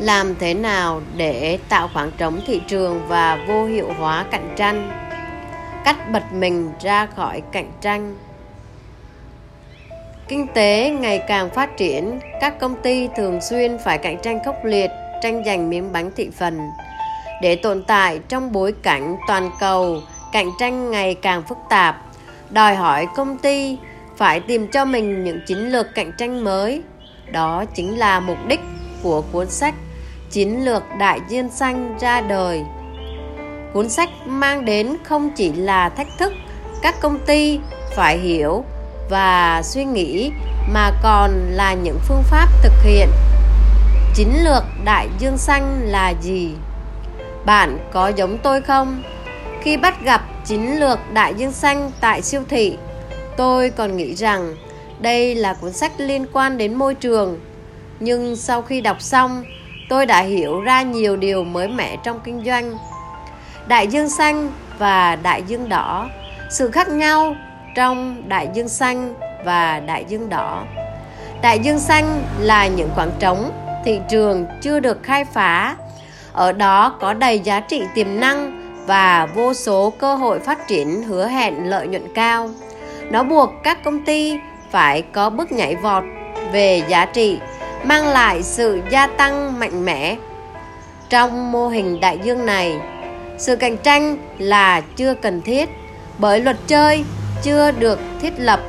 làm thế nào để tạo khoảng trống thị trường và vô hiệu hóa cạnh tranh? Cách bật mình ra khỏi cạnh tranh. Kinh tế ngày càng phát triển, các công ty thường xuyên phải cạnh tranh khốc liệt, tranh giành miếng bánh thị phần. Để tồn tại trong bối cảnh toàn cầu, cạnh tranh ngày càng phức tạp. Đòi hỏi công ty phải tìm cho mình những chiến lược cạnh tranh mới. Đó chính là mục đích của cuốn sách chiến lược đại dương xanh ra đời. Cuốn sách mang đến không chỉ là thách thức, các công ty phải hiểu và suy nghĩ mà còn là những phương pháp thực hiện. Chiến lược đại dương xanh là gì? Bạn có giống tôi không? Khi bắt gặp chiến lược đại dương xanh tại siêu thị, tôi còn nghĩ rằng đây là cuốn sách liên quan đến môi trường. Nhưng sau khi đọc xong tôi đã hiểu ra nhiều điều mới mẻ trong kinh doanh. Đại dương xanh và đại dương đỏ, sự khác nhau trong đại dương xanh và đại dương đỏ. Đại dương xanh là những khoảng trống thị trường chưa được khai phá. Ở đó có đầy giá trị tiềm năng và vô số cơ hội phát triển hứa hẹn lợi nhuận cao. Nó buộc các công ty phải có bước nhảy vọt về giá trị mang lại sự gia tăng mạnh mẽ. Trong mô hình đại dương này, sự cạnh tranh là chưa cần thiết, bởi luật chơi chưa được thiết lập.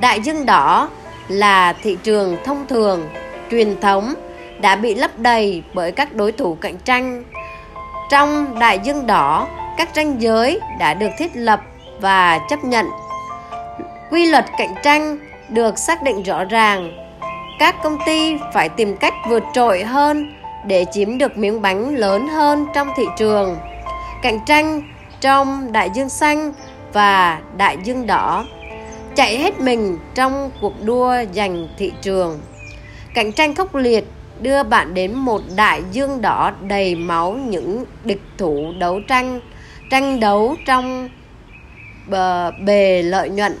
Đại dương đỏ là thị trường thông thường, truyền thống, đã bị lấp đầy bởi các đối thủ cạnh tranh. Trong đại dương đỏ, các ranh giới đã được thiết lập và chấp nhận. Quy luật cạnh tranh được xác định rõ ràng các công ty phải tìm cách vượt trội hơn để chiếm được miếng bánh lớn hơn trong thị trường. Cạnh tranh trong đại dương xanh và đại dương đỏ, chạy hết mình trong cuộc đua giành thị trường. Cạnh tranh khốc liệt đưa bạn đến một đại dương đỏ đầy máu những địch thủ đấu tranh tranh đấu trong bờ, bề lợi nhuận.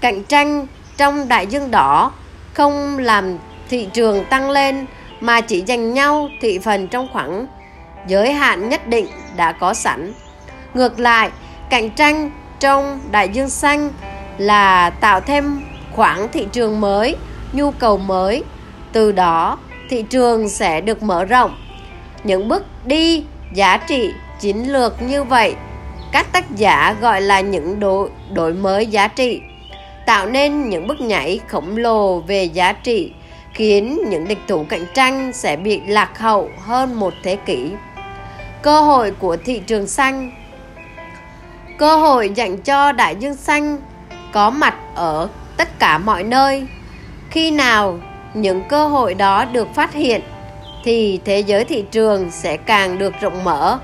Cạnh tranh trong đại dương đỏ không làm thị trường tăng lên mà chỉ dành nhau thị phần trong khoảng giới hạn nhất định đã có sẵn. Ngược lại cạnh tranh trong đại dương xanh là tạo thêm khoảng thị trường mới nhu cầu mới. Từ đó thị trường sẽ được mở rộng. Những bước đi giá trị chiến lược như vậy các tác giả gọi là những đổi, đổi mới giá trị tạo nên những bước nhảy khổng lồ về giá trị, khiến những địch thủ cạnh tranh sẽ bị lạc hậu hơn một thế kỷ. Cơ hội của thị trường xanh. Cơ hội dành cho đại dương xanh có mặt ở tất cả mọi nơi. Khi nào những cơ hội đó được phát hiện, thì thế giới thị trường sẽ càng được rộng mở.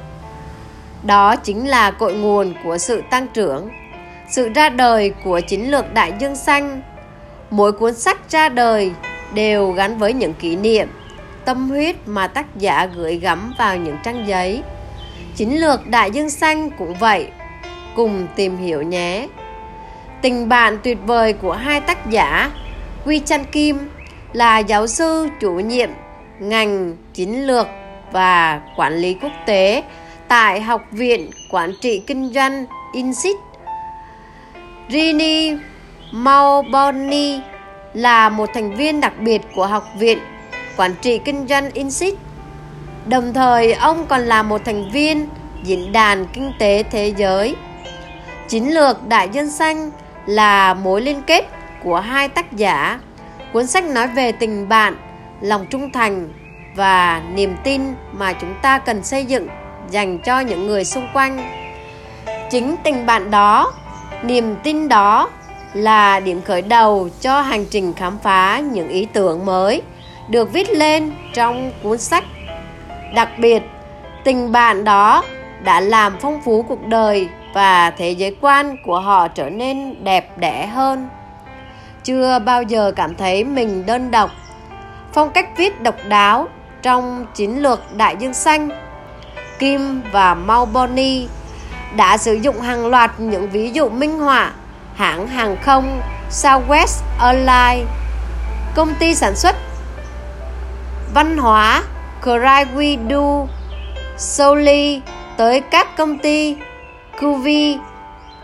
Đó chính là cội nguồn của sự tăng trưởng sự ra đời của chiến lược đại dương xanh mỗi cuốn sách ra đời đều gắn với những kỷ niệm, tâm huyết mà tác giả gửi gắm vào những trang giấy chiến lược đại dương xanh cũng vậy, cùng tìm hiểu nhé tình bạn tuyệt vời của hai tác giả, quy chan kim là giáo sư chủ nhiệm ngành chiến lược và quản lý quốc tế tại Học viện Quản trị Kinh doanh INSIT. Rini Mauboni là một thành viên đặc biệt của Học viện Quản trị Kinh doanh INSIT. Đồng thời, ông còn là một thành viên Diễn đàn Kinh tế Thế giới. Chiến lược Đại dân xanh là mối liên kết của hai tác giả Cuốn sách nói về tình bạn, lòng trung thành và niềm tin mà chúng ta cần xây dựng dành cho những người xung quanh. Chính tình bạn đó, niềm tin đó là điểm khởi đầu cho hành trình khám phá những ý tưởng mới được viết lên trong cuốn sách. Đặc biệt, tình bạn đó đã làm phong phú cuộc đời và thế giới quan của họ trở nên đẹp đẽ hơn chưa bao giờ cảm thấy mình đơn độc phong cách viết độc đáo trong chiến lược đại dương xanh kim và Malboni đã sử dụng hàng loạt những ví dụ minh họa hãng hàng không Southwest Airlines công ty sản xuất văn hóa Craigidu, Soli tới các công ty Cuvi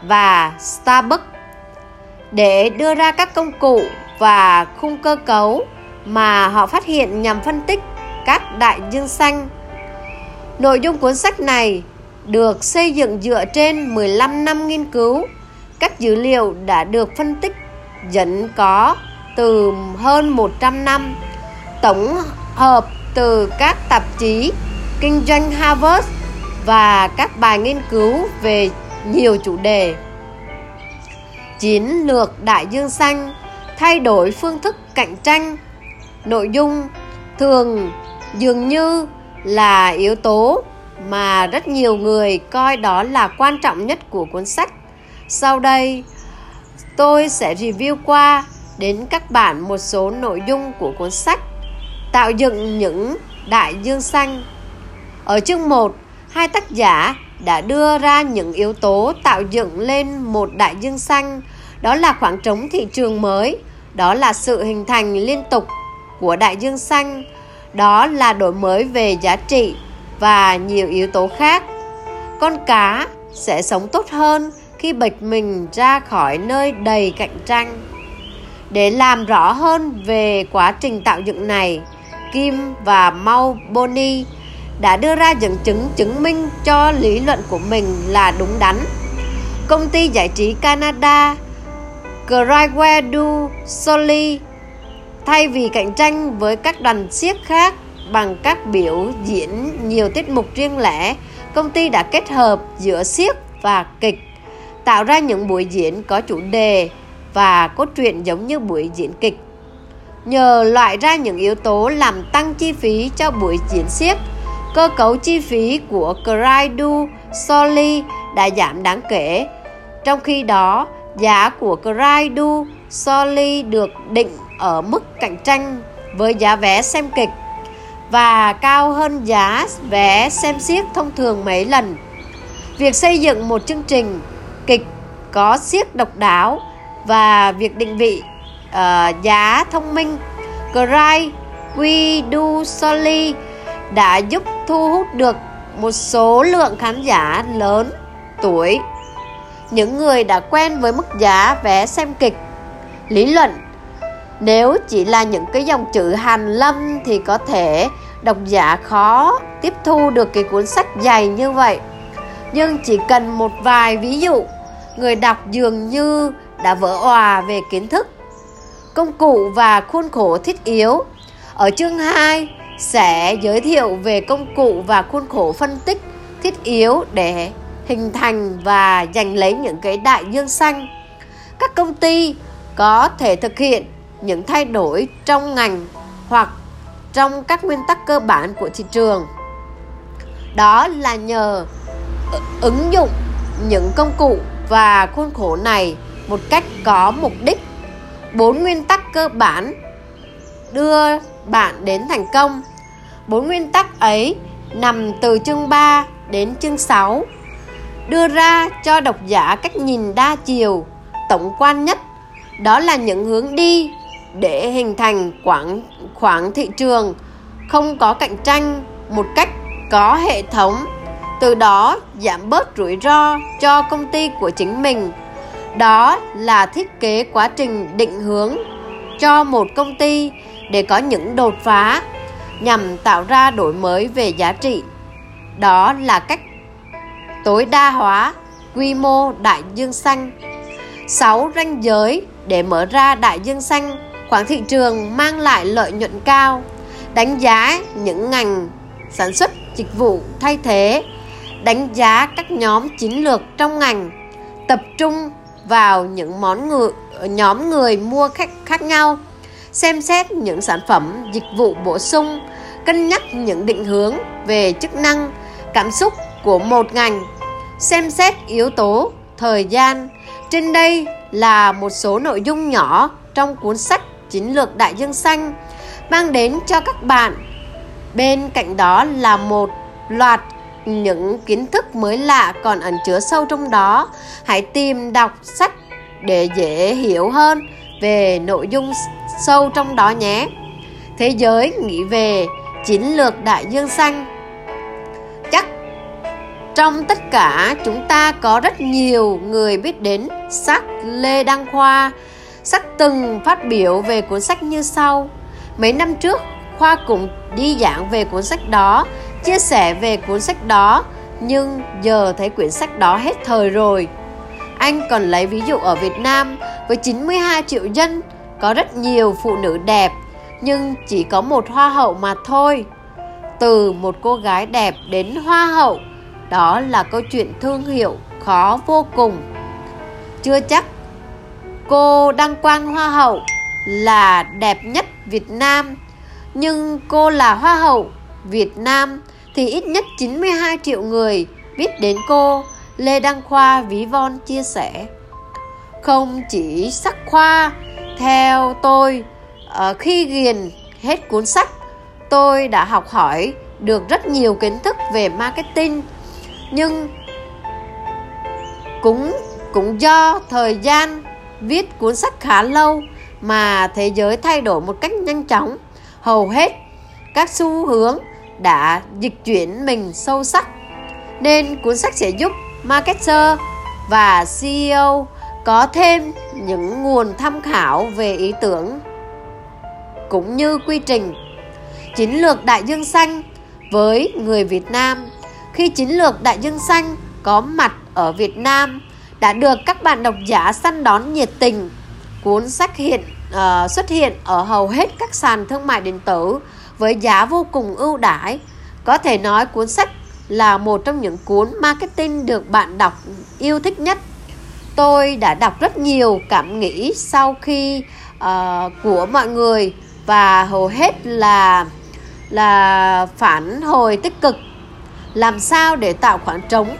và Starbucks để đưa ra các công cụ và khung cơ cấu mà họ phát hiện nhằm phân tích các đại dương xanh. Nội dung cuốn sách này được xây dựng dựa trên 15 năm nghiên cứu. Các dữ liệu đã được phân tích, dẫn có từ hơn 100 năm, tổng hợp từ các tạp chí, kinh doanh Harvard và các bài nghiên cứu về nhiều chủ đề. Chiến lược đại dương xanh thay đổi phương thức cạnh tranh. Nội dung thường dường như là yếu tố mà rất nhiều người coi đó là quan trọng nhất của cuốn sách. Sau đây, tôi sẽ review qua đến các bạn một số nội dung của cuốn sách Tạo dựng những đại dương xanh. Ở chương 1, hai tác giả đã đưa ra những yếu tố tạo dựng lên một đại dương xanh, đó là khoảng trống thị trường mới, đó là sự hình thành liên tục của đại dương xanh, đó là đổi mới về giá trị và nhiều yếu tố khác. Con cá sẽ sống tốt hơn khi bịch mình ra khỏi nơi đầy cạnh tranh. Để làm rõ hơn về quá trình tạo dựng này, Kim và Mau Boni đã đưa ra dẫn chứng chứng minh cho lý luận của mình là đúng đắn. Công ty giải trí Canada Craigwell Du Soli thay vì cạnh tranh với các đoàn siếc khác bằng các biểu diễn nhiều tiết mục riêng lẻ, công ty đã kết hợp giữa siếc và kịch, tạo ra những buổi diễn có chủ đề và cốt truyện giống như buổi diễn kịch. Nhờ loại ra những yếu tố làm tăng chi phí cho buổi diễn siếc, cơ cấu chi phí của Craidu Soli đã giảm đáng kể. Trong khi đó, giá của Craidu Soli được định ở mức cạnh tranh với giá vé xem kịch và cao hơn giá vé xem xiếc thông thường mấy lần. Việc xây dựng một chương trình kịch có xiếc độc đáo và việc định vị uh, giá thông minh Cry We Do Soli đã giúp thu hút được một số lượng khán giả lớn tuổi những người đã quen với mức giá vé xem kịch lý luận nếu chỉ là những cái dòng chữ hàn lâm thì có thể độc giả khó tiếp thu được cái cuốn sách dày như vậy. Nhưng chỉ cần một vài ví dụ, người đọc dường như đã vỡ òa về kiến thức. Công cụ và khuôn khổ thiết yếu. Ở chương 2 sẽ giới thiệu về công cụ và khuôn khổ phân tích thiết yếu để hình thành và giành lấy những cái đại dương xanh. Các công ty có thể thực hiện những thay đổi trong ngành hoặc trong các nguyên tắc cơ bản của thị trường. Đó là nhờ ứng dụng những công cụ và khuôn khổ này một cách có mục đích, bốn nguyên tắc cơ bản đưa bạn đến thành công. Bốn nguyên tắc ấy nằm từ chương 3 đến chương 6 đưa ra cho độc giả cách nhìn đa chiều, tổng quan nhất. Đó là những hướng đi để hình thành khoảng khoảng thị trường, không có cạnh tranh một cách có hệ thống. Từ đó giảm bớt rủi ro cho công ty của chính mình. Đó là thiết kế quá trình định hướng cho một công ty để có những đột phá nhằm tạo ra đổi mới về giá trị. Đó là cách tối đa hóa quy mô đại dương xanh. 6 ranh giới để mở ra đại dương xanh khoảng thị trường mang lại lợi nhuận cao, đánh giá những ngành sản xuất dịch vụ thay thế, đánh giá các nhóm chiến lược trong ngành, tập trung vào những món người nhóm người mua khách khác nhau, xem xét những sản phẩm dịch vụ bổ sung, cân nhắc những định hướng về chức năng, cảm xúc của một ngành, xem xét yếu tố, thời gian. Trên đây là một số nội dung nhỏ trong cuốn sách chiến lược đại dương xanh, mang đến cho các bạn. Bên cạnh đó là một loạt những kiến thức mới lạ còn ẩn chứa sâu trong đó. Hãy tìm đọc sách để dễ hiểu hơn về nội dung sâu trong đó nhé. Thế giới nghĩ về chiến lược đại dương xanh. Chắc trong tất cả chúng ta có rất nhiều người biết đến sách lê đăng khoa sách từng phát biểu về cuốn sách như sau mấy năm trước khoa cũng đi giảng về cuốn sách đó chia sẻ về cuốn sách đó nhưng giờ thấy quyển sách đó hết thời rồi anh còn lấy ví dụ ở Việt Nam với 92 triệu dân có rất nhiều phụ nữ đẹp nhưng chỉ có một hoa hậu mà thôi. Từ một cô gái đẹp đến hoa hậu, đó là câu chuyện thương hiệu khó vô cùng. Chưa chắc cô Đăng Quang Hoa hậu là đẹp nhất Việt Nam, nhưng cô là Hoa hậu Việt Nam thì ít nhất 92 triệu người biết đến cô, Lê Đăng Khoa ví von chia sẻ. Không chỉ sắc khoa, theo tôi, ờ, khi ghiền hết cuốn sách, tôi đã học hỏi được rất nhiều kiến thức về marketing, nhưng cũng cũng do thời gian viết cuốn sách khá lâu mà thế giới thay đổi một cách nhanh chóng. Hầu hết các xu hướng đã dịch chuyển mình sâu sắc. Nên cuốn sách sẽ giúp marketer và CEO có thêm những nguồn tham khảo về ý tưởng cũng như quy trình. Chiến lược đại dương xanh với người Việt Nam. Khi chiến lược đại dương xanh có mặt ở Việt Nam đã được các bạn độc giả săn đón nhiệt tình. Cuốn sách hiện uh, xuất hiện ở hầu hết các sàn thương mại điện tử với giá vô cùng ưu đãi. Có thể nói cuốn sách là một trong những cuốn marketing được bạn đọc yêu thích nhất. Tôi đã đọc rất nhiều cảm nghĩ sau khi uh, của mọi người và hầu hết là là phản hồi tích cực. Làm sao để tạo khoảng trống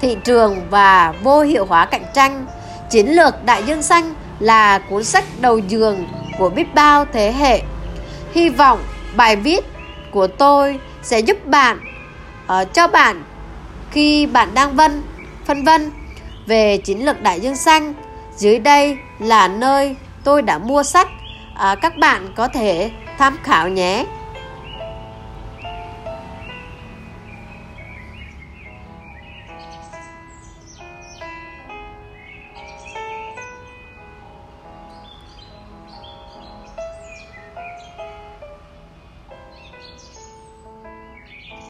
thị trường và vô hiệu hóa cạnh tranh. Chiến lược đại dương xanh là cuốn sách đầu giường của biết bao thế hệ. Hy vọng bài viết của tôi sẽ giúp bạn uh, cho bạn khi bạn đang vân phân vân về chiến lược đại dương xanh. Dưới đây là nơi tôi đã mua sách. À, các bạn có thể tham khảo nhé.